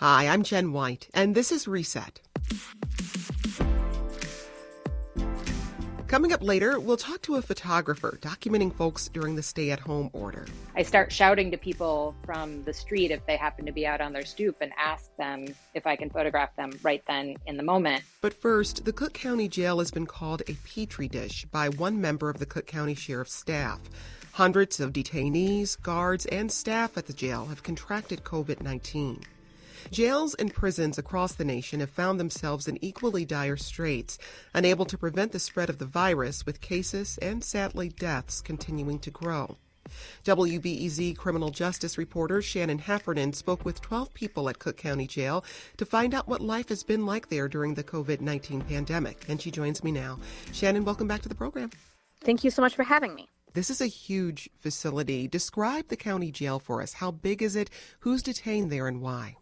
Hi, I'm Jen White, and this is Reset. Coming up later, we'll talk to a photographer documenting folks during the stay at home order. I start shouting to people from the street if they happen to be out on their stoop and ask them if I can photograph them right then in the moment. But first, the Cook County Jail has been called a petri dish by one member of the Cook County Sheriff's staff. Hundreds of detainees, guards, and staff at the jail have contracted COVID 19. Jails and prisons across the nation have found themselves in equally dire straits, unable to prevent the spread of the virus, with cases and sadly deaths continuing to grow. WBEZ criminal justice reporter Shannon Heffernan spoke with 12 people at Cook County Jail to find out what life has been like there during the COVID 19 pandemic. And she joins me now. Shannon, welcome back to the program. Thank you so much for having me. This is a huge facility. Describe the county jail for us. How big is it? Who's detained there and why?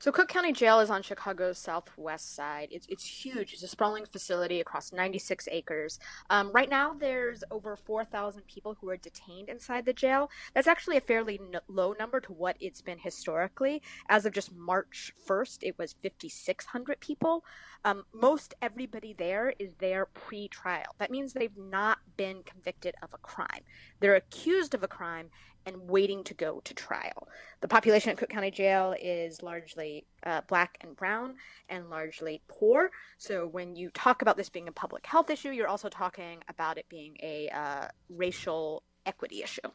So Cook County Jail is on Chicago's southwest side. It's, it's huge. It's a sprawling facility across 96 acres. Um, right now, there's over 4,000 people who are detained inside the jail. That's actually a fairly low number to what it's been historically. As of just March 1st, it was 5,600 people. Um, most everybody there is there pre-trial. That means they've not been convicted of a crime. They're accused of a crime and waiting to go to trial. The population at Cook County Jail is largely uh, black and brown and largely poor. So when you talk about this being a public health issue, you're also talking about it being a uh, racial equity issue.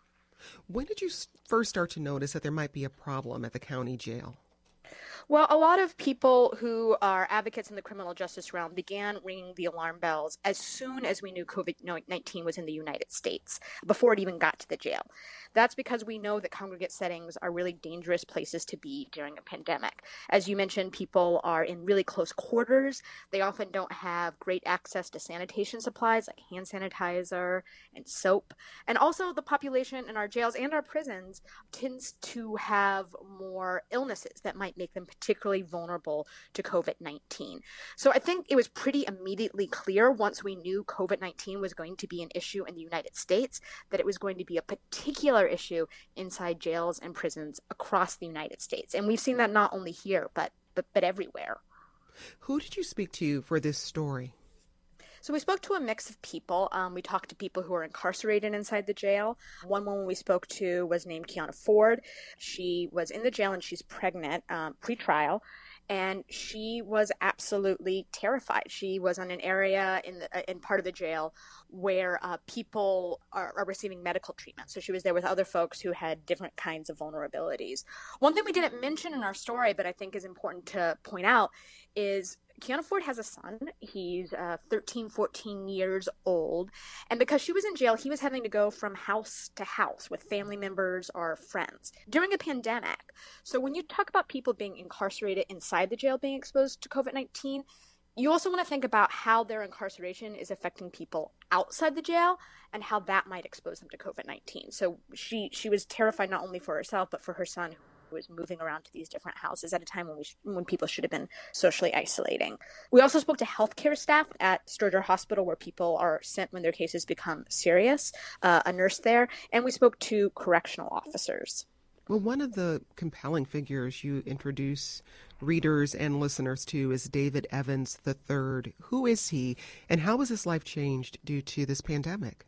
When did you first start to notice that there might be a problem at the county jail? Well, a lot of people who are advocates in the criminal justice realm began ringing the alarm bells as soon as we knew COVID 19 was in the United States, before it even got to the jail. That's because we know that congregate settings are really dangerous places to be during a pandemic. As you mentioned, people are in really close quarters. They often don't have great access to sanitation supplies like hand sanitizer and soap. And also, the population in our jails and our prisons tends to have more illnesses that might make them particularly vulnerable to COVID 19. So I think it was pretty immediately clear once we knew COVID 19 was going to be an issue in the United States that it was going to be a particular issue inside jails and prisons across the United States. And we've seen that not only here, but, but, but everywhere. Who did you speak to for this story? So we spoke to a mix of people. Um, we talked to people who are incarcerated inside the jail. One woman we spoke to was named Kiana Ford. She was in the jail and she's pregnant um, pre-trial and she was absolutely terrified. She was on an area in the, uh, in part of the jail where uh, people are, are, receiving medical treatment. So she was there with other folks who had different kinds of vulnerabilities. One thing we didn't mention in our story, but I think is important to point out, is Kiana Ford has a son. He's uh, 13, 14 years old. And because she was in jail, he was having to go from house to house with family members or friends during a pandemic. So when you talk about people being incarcerated inside the jail being exposed to COVID 19, you also want to think about how their incarceration is affecting people outside the jail and how that might expose them to COVID 19. So she, she was terrified not only for herself, but for her son was moving around to these different houses at a time when we sh- when people should have been socially isolating. We also spoke to healthcare staff at Stroger Hospital, where people are sent when their cases become serious. Uh, a nurse there, and we spoke to correctional officers. Well, one of the compelling figures you introduce readers and listeners to is David Evans III. Who is he, and how has his life changed due to this pandemic?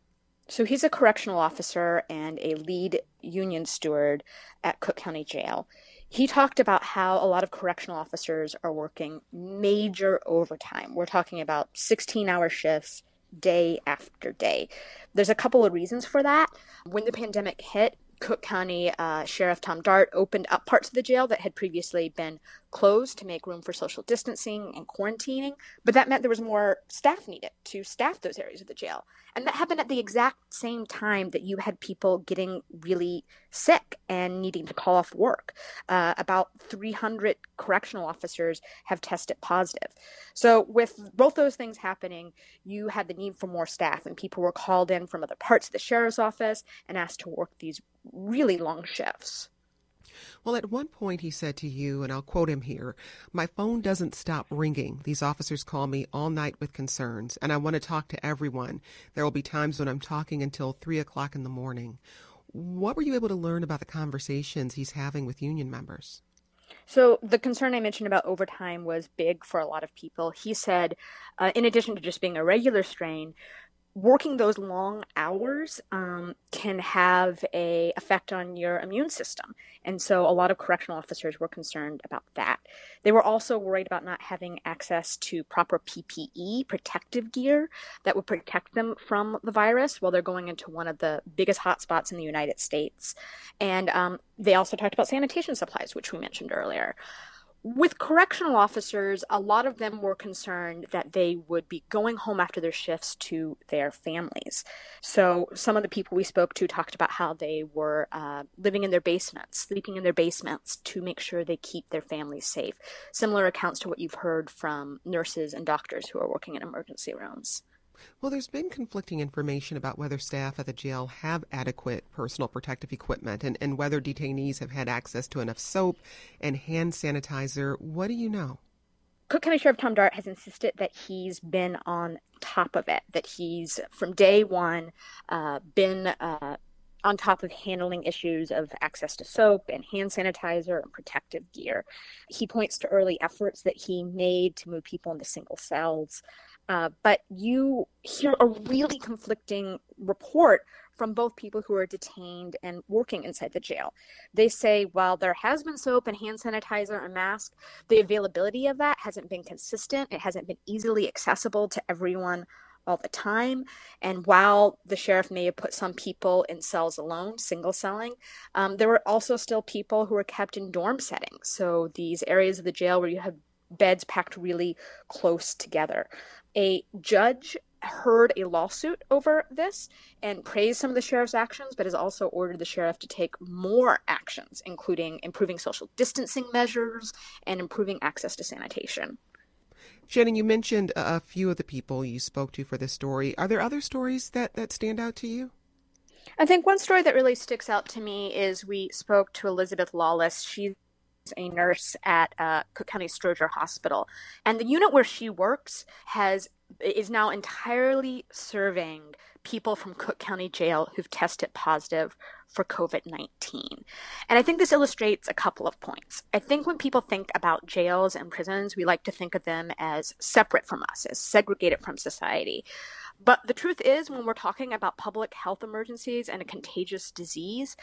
So he's a correctional officer and a lead union steward at Cook County Jail. He talked about how a lot of correctional officers are working major overtime. We're talking about 16 hour shifts day after day. There's a couple of reasons for that. When the pandemic hit, Cook County uh, Sheriff Tom Dart opened up parts of the jail that had previously been closed to make room for social distancing and quarantining, but that meant there was more staff needed to staff those areas of the jail. And that happened at the exact same time that you had people getting really sick and needing to call off work. Uh, about 300 correctional officers have tested positive. So, with both those things happening, you had the need for more staff, and people were called in from other parts of the sheriff's office and asked to work these really long shifts. Well, at one point he said to you, and I'll quote him here My phone doesn't stop ringing. These officers call me all night with concerns, and I want to talk to everyone. There will be times when I'm talking until 3 o'clock in the morning. What were you able to learn about the conversations he's having with union members? So, the concern I mentioned about overtime was big for a lot of people. He said, uh, in addition to just being a regular strain, working those long hours um, can have a effect on your immune system. And so a lot of correctional officers were concerned about that. They were also worried about not having access to proper ppe protective gear that would protect them from the virus while they're going into one of the biggest hotspots in the united states. And um, they also talked about sanitation supplies which we mentioned earlier with correctional officers, a lot of them were concerned that they would be going home after their shifts to their families. So, some of the people we spoke to talked about how they were uh, living in their basements, sleeping in their basements to make sure they keep their families safe. Similar accounts to what you've heard from nurses and doctors who are working in emergency rooms. Well, there's been conflicting information about whether staff at the jail have adequate personal protective equipment and, and whether detainees have had access to enough soap and hand sanitizer. What do you know? Cook County Sheriff Tom Dart has insisted that he's been on top of it, that he's from day one uh, been uh, on top of handling issues of access to soap and hand sanitizer and protective gear. He points to early efforts that he made to move people into single cells. Uh, but you hear a really conflicting report from both people who are detained and working inside the jail. They say while there has been soap and hand sanitizer and mask, the availability of that hasn't been consistent. It hasn't been easily accessible to everyone all the time. And while the sheriff may have put some people in cells alone, single celling, um, there were also still people who were kept in dorm settings. So these areas of the jail where you have beds packed really close together. A judge heard a lawsuit over this and praised some of the sheriff's actions, but has also ordered the sheriff to take more actions, including improving social distancing measures and improving access to sanitation. Shannon, you mentioned a few of the people you spoke to for this story. Are there other stories that, that stand out to you? I think one story that really sticks out to me is we spoke to Elizabeth Lawless. She's a nurse at uh, Cook County Stroger Hospital, and the unit where she works has is now entirely serving people from Cook County Jail who've tested positive for COVID 19. And I think this illustrates a couple of points. I think when people think about jails and prisons, we like to think of them as separate from us, as segregated from society. But the truth is, when we're talking about public health emergencies and a contagious disease,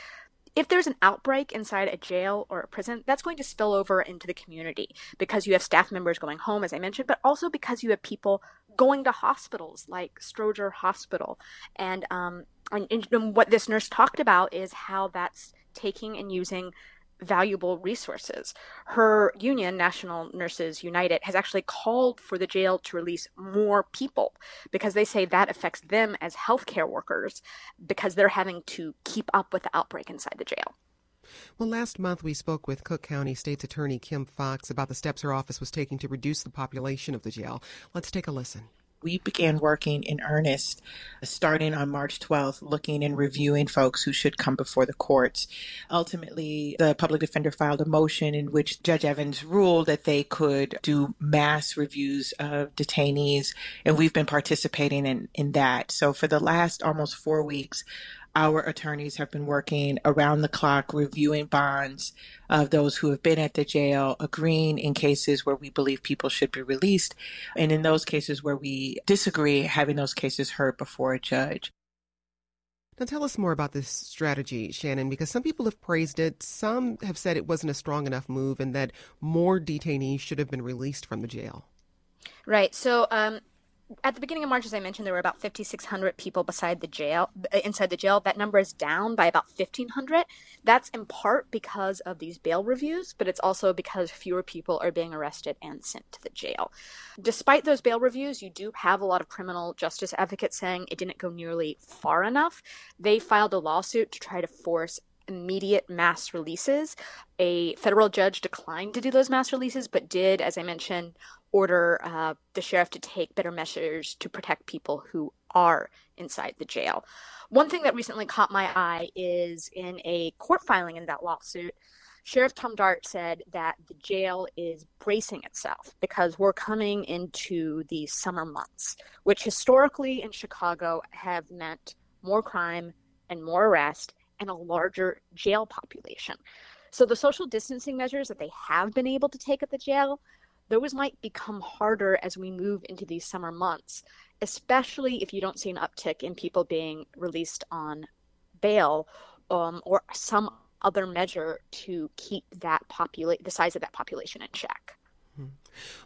if there's an outbreak inside a jail or a prison, that's going to spill over into the community because you have staff members going home, as I mentioned, but also because you have people going to hospitals like Stroger Hospital. And, um, and, and what this nurse talked about is how that's taking and using valuable resources. Her union, National Nurses United, has actually called for the jail to release more people because they say that affects them as healthcare workers because they're having to keep up with the outbreak inside the jail. Well, last month we spoke with Cook County State's Attorney Kim Foxx about the steps her office was taking to reduce the population of the jail. Let's take a listen we began working in earnest starting on March 12th, looking and reviewing folks who should come before the courts. Ultimately, the public defender filed a motion in which Judge Evans ruled that they could do mass reviews of detainees, and we've been participating in, in that. So for the last almost four weeks, our attorneys have been working around the clock reviewing bonds of those who have been at the jail, agreeing in cases where we believe people should be released, and in those cases where we disagree, having those cases heard before a judge. Now, tell us more about this strategy, Shannon, because some people have praised it. Some have said it wasn't a strong enough move and that more detainees should have been released from the jail. Right. So, um, at the beginning of March, as I mentioned, there were about 5,600 people beside the jail, uh, inside the jail. That number is down by about 1,500. That's in part because of these bail reviews, but it's also because fewer people are being arrested and sent to the jail. Despite those bail reviews, you do have a lot of criminal justice advocates saying it didn't go nearly far enough. They filed a lawsuit to try to force immediate mass releases. A federal judge declined to do those mass releases, but did, as I mentioned, order uh, the sheriff to take better measures to protect people who are inside the jail. One thing that recently caught my eye is in a court filing in that lawsuit. Sheriff Tom Dart said that the jail is bracing itself because we're coming into the summer months, which historically in Chicago have meant more crime and more arrest and a larger jail population. So the social distancing measures that they have been able to take at the jail, those might become harder as we move into these summer months, especially if you don't see an uptick in people being released on bail um, or some other measure to keep that populate the size of that population in check. Hmm.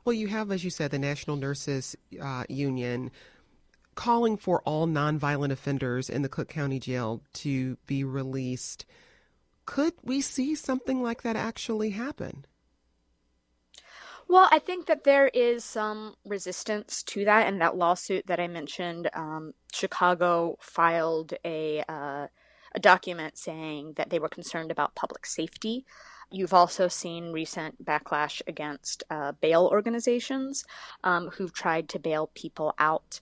Well, you have, as you said, the National Nurses uh, Union calling for all nonviolent offenders in the Cook County Jail to be released. Could we see something like that actually happen? Well, I think that there is some resistance to that. And that lawsuit that I mentioned, um, Chicago filed a uh, a document saying that they were concerned about public safety. You've also seen recent backlash against uh, bail organizations um, who've tried to bail people out.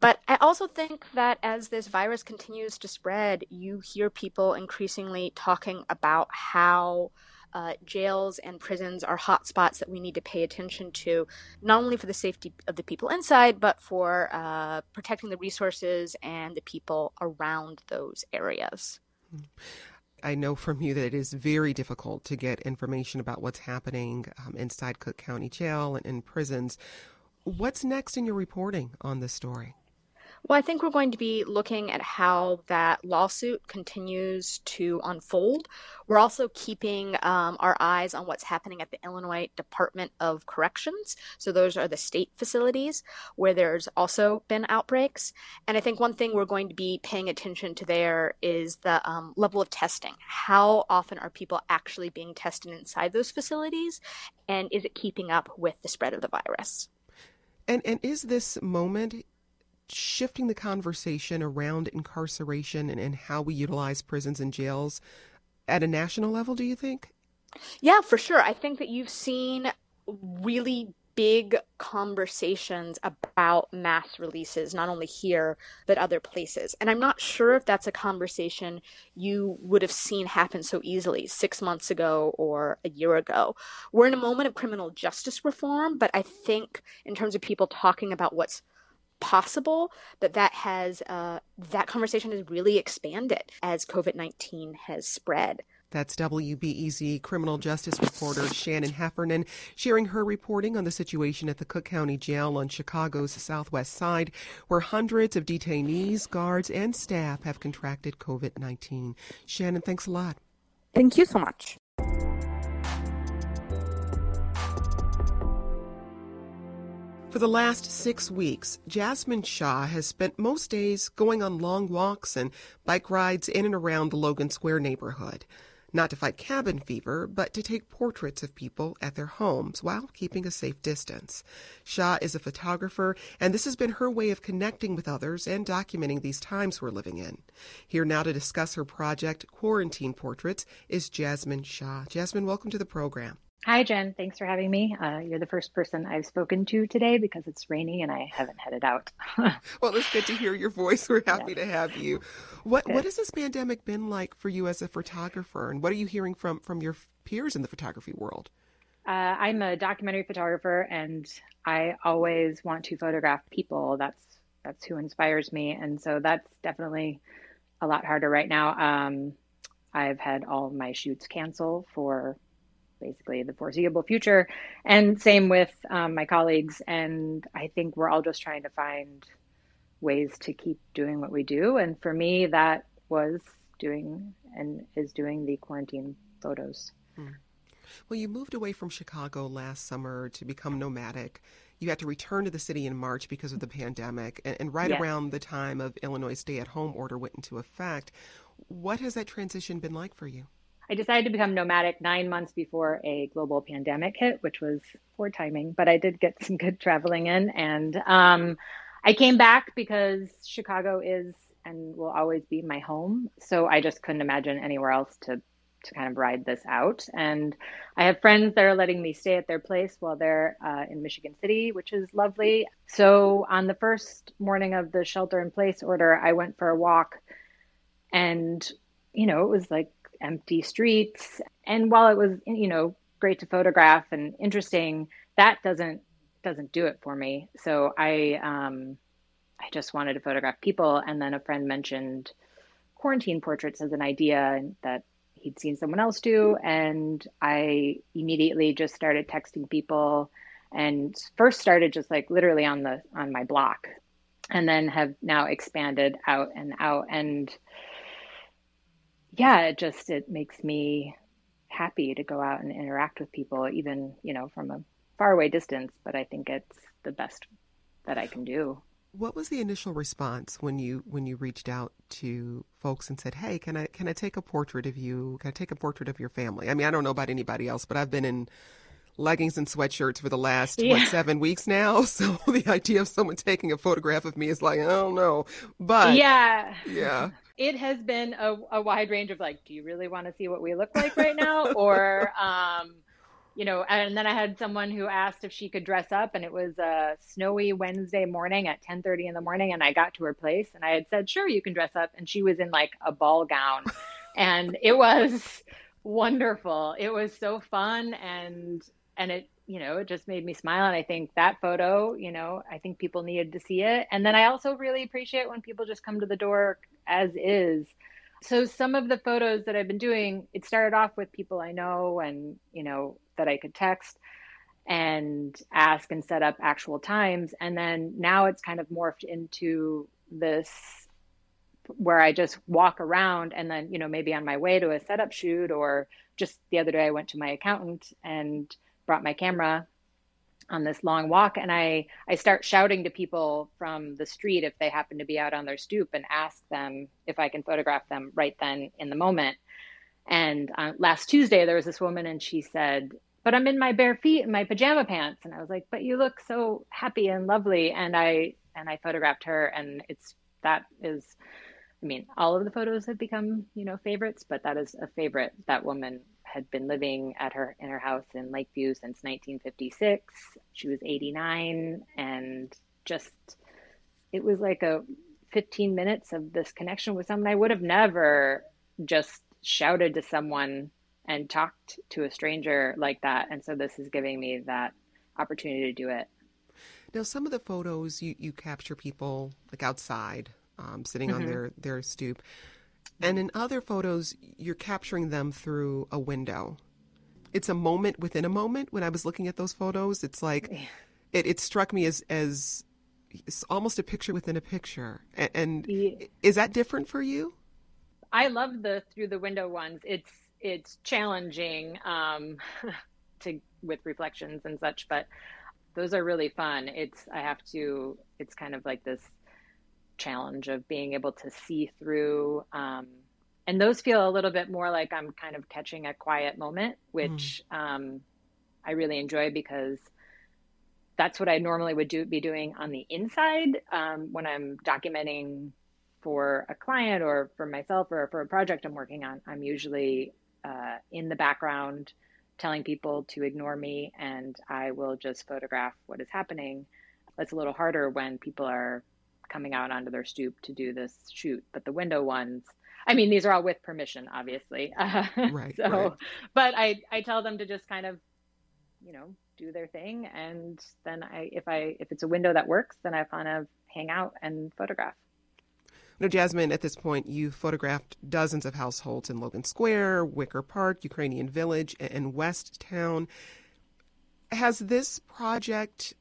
But I also think that as this virus continues to spread, you hear people increasingly talking about how uh, jails and prisons are hotspots that we need to pay attention to, not only for the safety of the people inside, but for uh, protecting the resources and the people around those areas. I know from you that it is very difficult to get information about what's happening um, inside Cook County Jail and in prisons. What's next in your reporting on this story? Well, I think we're going to be looking at how that lawsuit continues to unfold. We're also keeping um, our eyes on what's happening at the Illinois Department of Corrections. So, those are the state facilities where there's also been outbreaks. And I think one thing we're going to be paying attention to there is the um, level of testing. How often are people actually being tested inside those facilities? And is it keeping up with the spread of the virus? And, and is this moment shifting the conversation around incarceration and, and how we utilize prisons and jails at a national level, do you think? Yeah, for sure. I think that you've seen really big conversations about mass releases, not only here, but other places. And I'm not sure if that's a conversation you would have seen happen so easily six months ago or a year ago. We're in a moment of criminal justice reform, but I think in terms of people talking about what's possible that that has uh, that conversation has really expanded as COVID nineteen has spread. That's WBEZ criminal justice reporter Shannon Heffernan sharing her reporting on the situation at the Cook County Jail on Chicago's southwest side, where hundreds of detainees, guards, and staff have contracted COVID 19. Shannon, thanks a lot. Thank you so much. For the last six weeks, Jasmin Shah has spent most days going on long walks and bike rides in and around the Logan Square neighborhood. Not to fight cabin fever, but to take portraits of people at their homes while keeping a safe distance. Shah is a photographer, and this has been her way of connecting with others and documenting these times we're living in. Here now to discuss her project, Quarantine Portraits, is Jasmin Shah. Jasmin, welcome to the program. Hi, Jen. Thanks for having me. Uh, you're the first person I've spoken to today because it's rainy and I haven't headed out. well, it's good to hear your voice. We're happy yeah. to have you. What What has this pandemic been like for you as a photographer, and what are you hearing from from your peers in the photography world? Uh, I'm a documentary photographer, and I always want to photograph people. That's that's who inspires me, and so that's definitely a lot harder right now. Um, I've had all my shoots cancel for basically the foreseeable future. And same with um, my colleagues. And I think we're all just trying to find ways to keep doing what we do. And for me, that was doing and is doing the quarantine photos. Hmm. Well, you moved away from Chicago last summer to become nomadic. You had to return to the city in March because of the pandemic. And, and right yes. around the time of Illinois stay at home order went into effect. What has that transition been like for you? I decided to become nomadic nine months before a global pandemic hit, which was poor timing, but I did get some good traveling in. And um, I came back because Chicago is and will always be my home. So I just couldn't imagine anywhere else to to kind of ride this out. And I have friends that are letting me stay at their place while they're uh, in Michigan City, which is lovely. So on the first morning of the shelter in place order, I went for a walk and you know, it was like empty streets. And while it was, you know, great to photograph and interesting, that doesn't doesn't do it for me. So I um, I just wanted to photograph people, and then a friend mentioned quarantine portraits as an idea that he'd seen someone else do. And I immediately just started texting people and first started just like literally on the on my block and then have now expanded out and out and yeah it just it makes me happy to go out and interact with people even you know from a faraway distance but i think it's the best that i can do what was the initial response when you when you reached out to folks and said hey can i can i take a portrait of you can i take a portrait of your family i mean i don't know about anybody else but i've been in leggings and sweatshirts for the last yeah. what seven weeks now. So the idea of someone taking a photograph of me is like I don't know, but yeah, yeah. It has been a, a wide range of like, do you really want to see what we look like right now, or um, you know? And then I had someone who asked if she could dress up, and it was a snowy Wednesday morning at ten thirty in the morning, and I got to her place, and I had said, sure, you can dress up, and she was in like a ball gown, and it was wonderful. It was so fun and and it you know it just made me smile and i think that photo you know i think people needed to see it. And then i also really appreciate when people just come to the door as is. So some of the photos that i've been doing it started off with people i know and you know that i could text and ask and set up actual times. And then now it's kind of morphed into this where I just walk around and then, you know, maybe on my way to a setup shoot or just the other day I went to my accountant and brought my camera on this long walk and I, I start shouting to people from the street if they happen to be out on their stoop and ask them if I can photograph them right then in the moment. And uh, last Tuesday, there was this woman and she said, but I'm in my bare feet and my pajama pants. And I was like, but you look so happy and lovely. And I, and I photographed her and it's, that is, I mean, all of the photos have become, you know, favorites, but that is a favorite. That woman had been living at her in her house in Lakeview since 1956. She was 89 and just it was like a 15 minutes of this connection with someone I would have never just shouted to someone and talked to a stranger like that. And so this is giving me that opportunity to do it. Now, some of the photos you, you capture people like outside, um, sitting mm-hmm. on their, their stoop. And in other photos, you're capturing them through a window. It's a moment within a moment. When I was looking at those photos, it's like it, it struck me as as it's almost a picture within a picture. And, and yeah. is that different for you? I love the through the window ones. It's it's challenging um, to with reflections and such, but those are really fun. It's I have to. It's kind of like this challenge of being able to see through. Um, and those feel a little bit more like I'm kind of catching a quiet moment, which mm. um, I really enjoy because that's what I normally would do be doing on the inside um, when I'm documenting for a client or for myself or for a project I'm working on. I'm usually uh, in the background telling people to ignore me and I will just photograph what is happening. It's a little harder when people are coming out onto their stoop to do this shoot. But the window ones, I mean, these are all with permission, obviously. Uh, right. so, right. but I I tell them to just kind of, you know, do their thing, and then I if I if it's a window that works, then I kind of hang out and photograph. Now, Jasmin, at this point, you've photographed dozens of households in Logan Square, Wicker Park, Ukrainian Village, and West Town. Has this project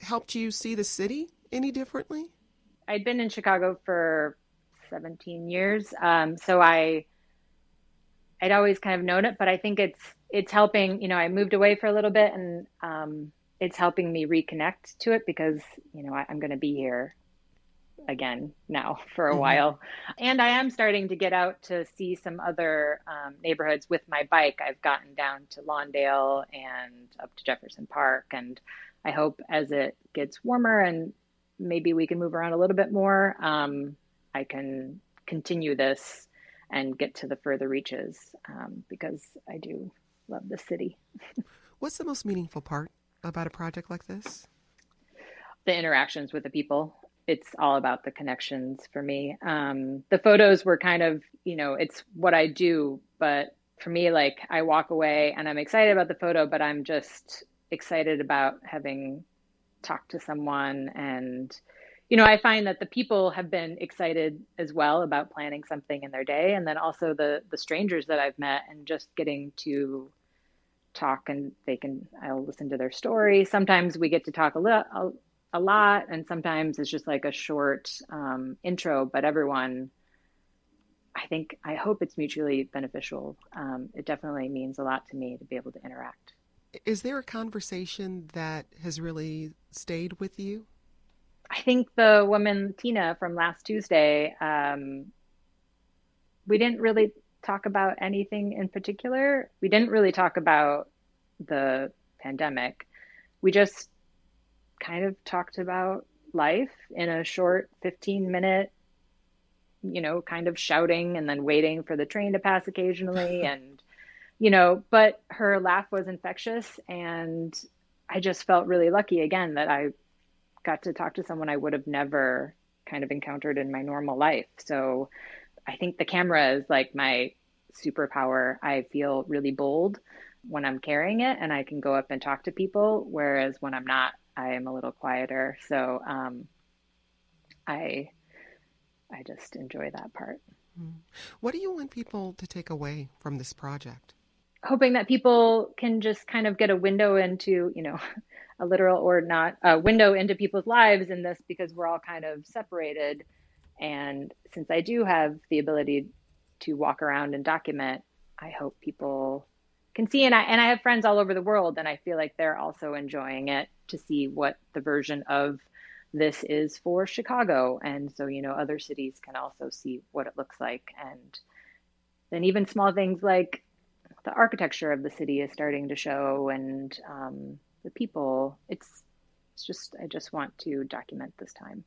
helped you see the city any differently? I'd been in Chicago for 17 years, um, so I I'd always kind of known it, but I think it's it's helping. You know, I moved away for a little bit, and um, it's helping me reconnect to it because you know I, am going to be here again now for a mm-hmm. while, and I am starting to get out to see some other um, neighborhoods with my bike. I've gotten down to Lawndale and up to Jefferson Park, and I hope as it gets warmer and maybe we can move around a little bit more, um, I can continue this and get to the further reaches um, because I do love the city. What's the most meaningful part about a project like this? The interactions with the people. It's all about the connections for me. Um, the photos were kind of, you know, it's what I do, but for me, like I walk away and I'm excited about the photo, but I'm just excited about having talk to someone and you know, I find that the people have been excited as well about planning something in their day, and then also the the strangers that I've met and just getting to talk and they can I'll listen to their story. Sometimes we get to talk a little a, a lot, and sometimes it's just like a short um, intro. But everyone, I think, I hope it's mutually beneficial. Um, it definitely means a lot to me to be able to interact. Is there a conversation that has really stayed with you? I think the woman Tina from last Tuesday. Um, we didn't really talk about anything in particular. We didn't really talk about the pandemic. We just kind of talked about life in a short 15 minute, you know, kind of shouting and then waiting for the train to pass occasionally. and, you know, but her laugh was infectious. And I just felt really lucky again that I got to talk to someone I would have never kind of encountered in my normal life. So I think the camera is like my superpower. I feel really bold when I'm carrying it and I can go up and talk to people, whereas when I'm not, I am a little quieter. So um, I I just enjoy that part. Hmm. What do you want people to take away from this project? Hoping that people can just kind of get a window into, you know, a literal or not a window into people's lives in this because we're all kind of separated. And since I do have the ability to walk around and document, I hope people can see. And I and I have friends all over the world and I feel like they're also enjoying it to see what the version of this is for Chicago. And so you know other cities can also see what it looks like. And then even small things like the architecture of the city is starting to show and um, the people it's it's just I just want to document this time.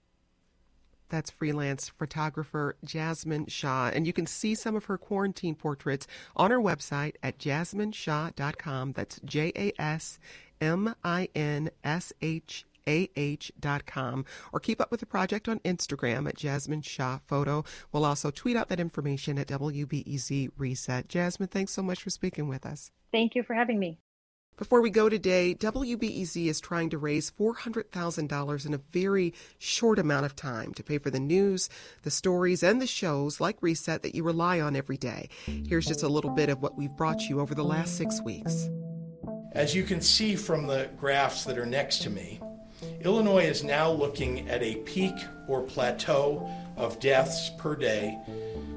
That's freelance photographer Jasmin Shah. And you can see some of her quarantine portraits on her website at jasminshah.com. That's J A S M I N S H A H.com. Or keep up with the project on Instagram at Jasmin Shah Photo. We'll also tweet out that information at WBEZ Reset. Jasmin, thanks so much for speaking with us. Thank you for having me. Before we go today, WBEZ is trying to raise $400,000 in a very short amount of time to pay for the news, the stories, and the shows like Reset that you rely on every day. Here's just a little bit of what we've brought you over the last six weeks. As you can see from the graphs that are next to me, Illinois is now looking at a peak or plateau of deaths per day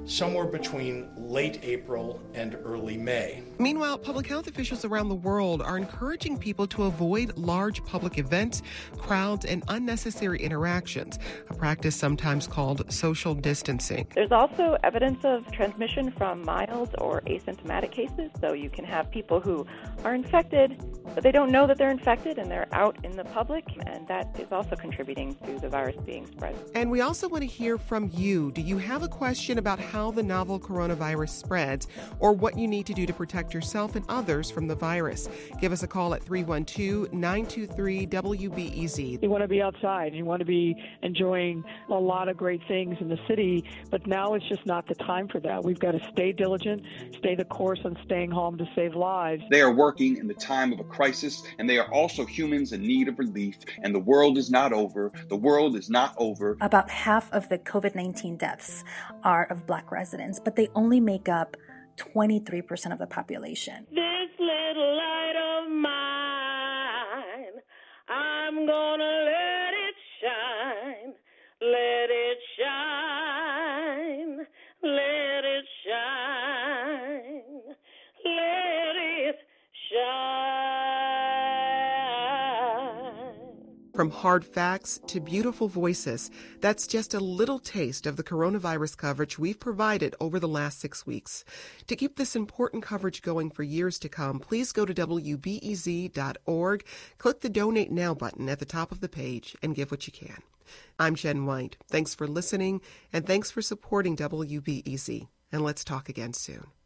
somewhere between late April and early May. Meanwhile, public health officials around the world are encouraging people to avoid large public events, crowds, and unnecessary interactions, a practice sometimes called social distancing. There's also evidence of transmission from mild or asymptomatic cases, so you can have people who are infected, but they don't know that they're infected and they're out in the public, and that is also contributing to the virus being spread. And we also want to hear from you. Do you have a question about how the novel coronavirus spreads or what you need to do to protect yourself and others from the virus. Give us a call at 312 923 WBEZ. You want to be outside, you want to be enjoying a lot of great things in the city, but now it's just not the time for that. We've got to stay diligent, stay the course on staying home to save lives. They are working in the time of a crisis, and they are also humans in need of relief, and the world is not over. The world is not over. About half of the COVID 19 deaths are of black residents, but they only make up 23% of the population. This little light of mine, I'm gonna From hard facts to beautiful voices, that's just a little taste of the coronavirus coverage we've provided over the last six weeks. To keep this important coverage going for years to come, please go to WBEZ.org, click the Donate Now button at the top of the page, and give what you can. I'm Jen White. Thanks for listening, and thanks for supporting WBEZ. And let's talk again soon.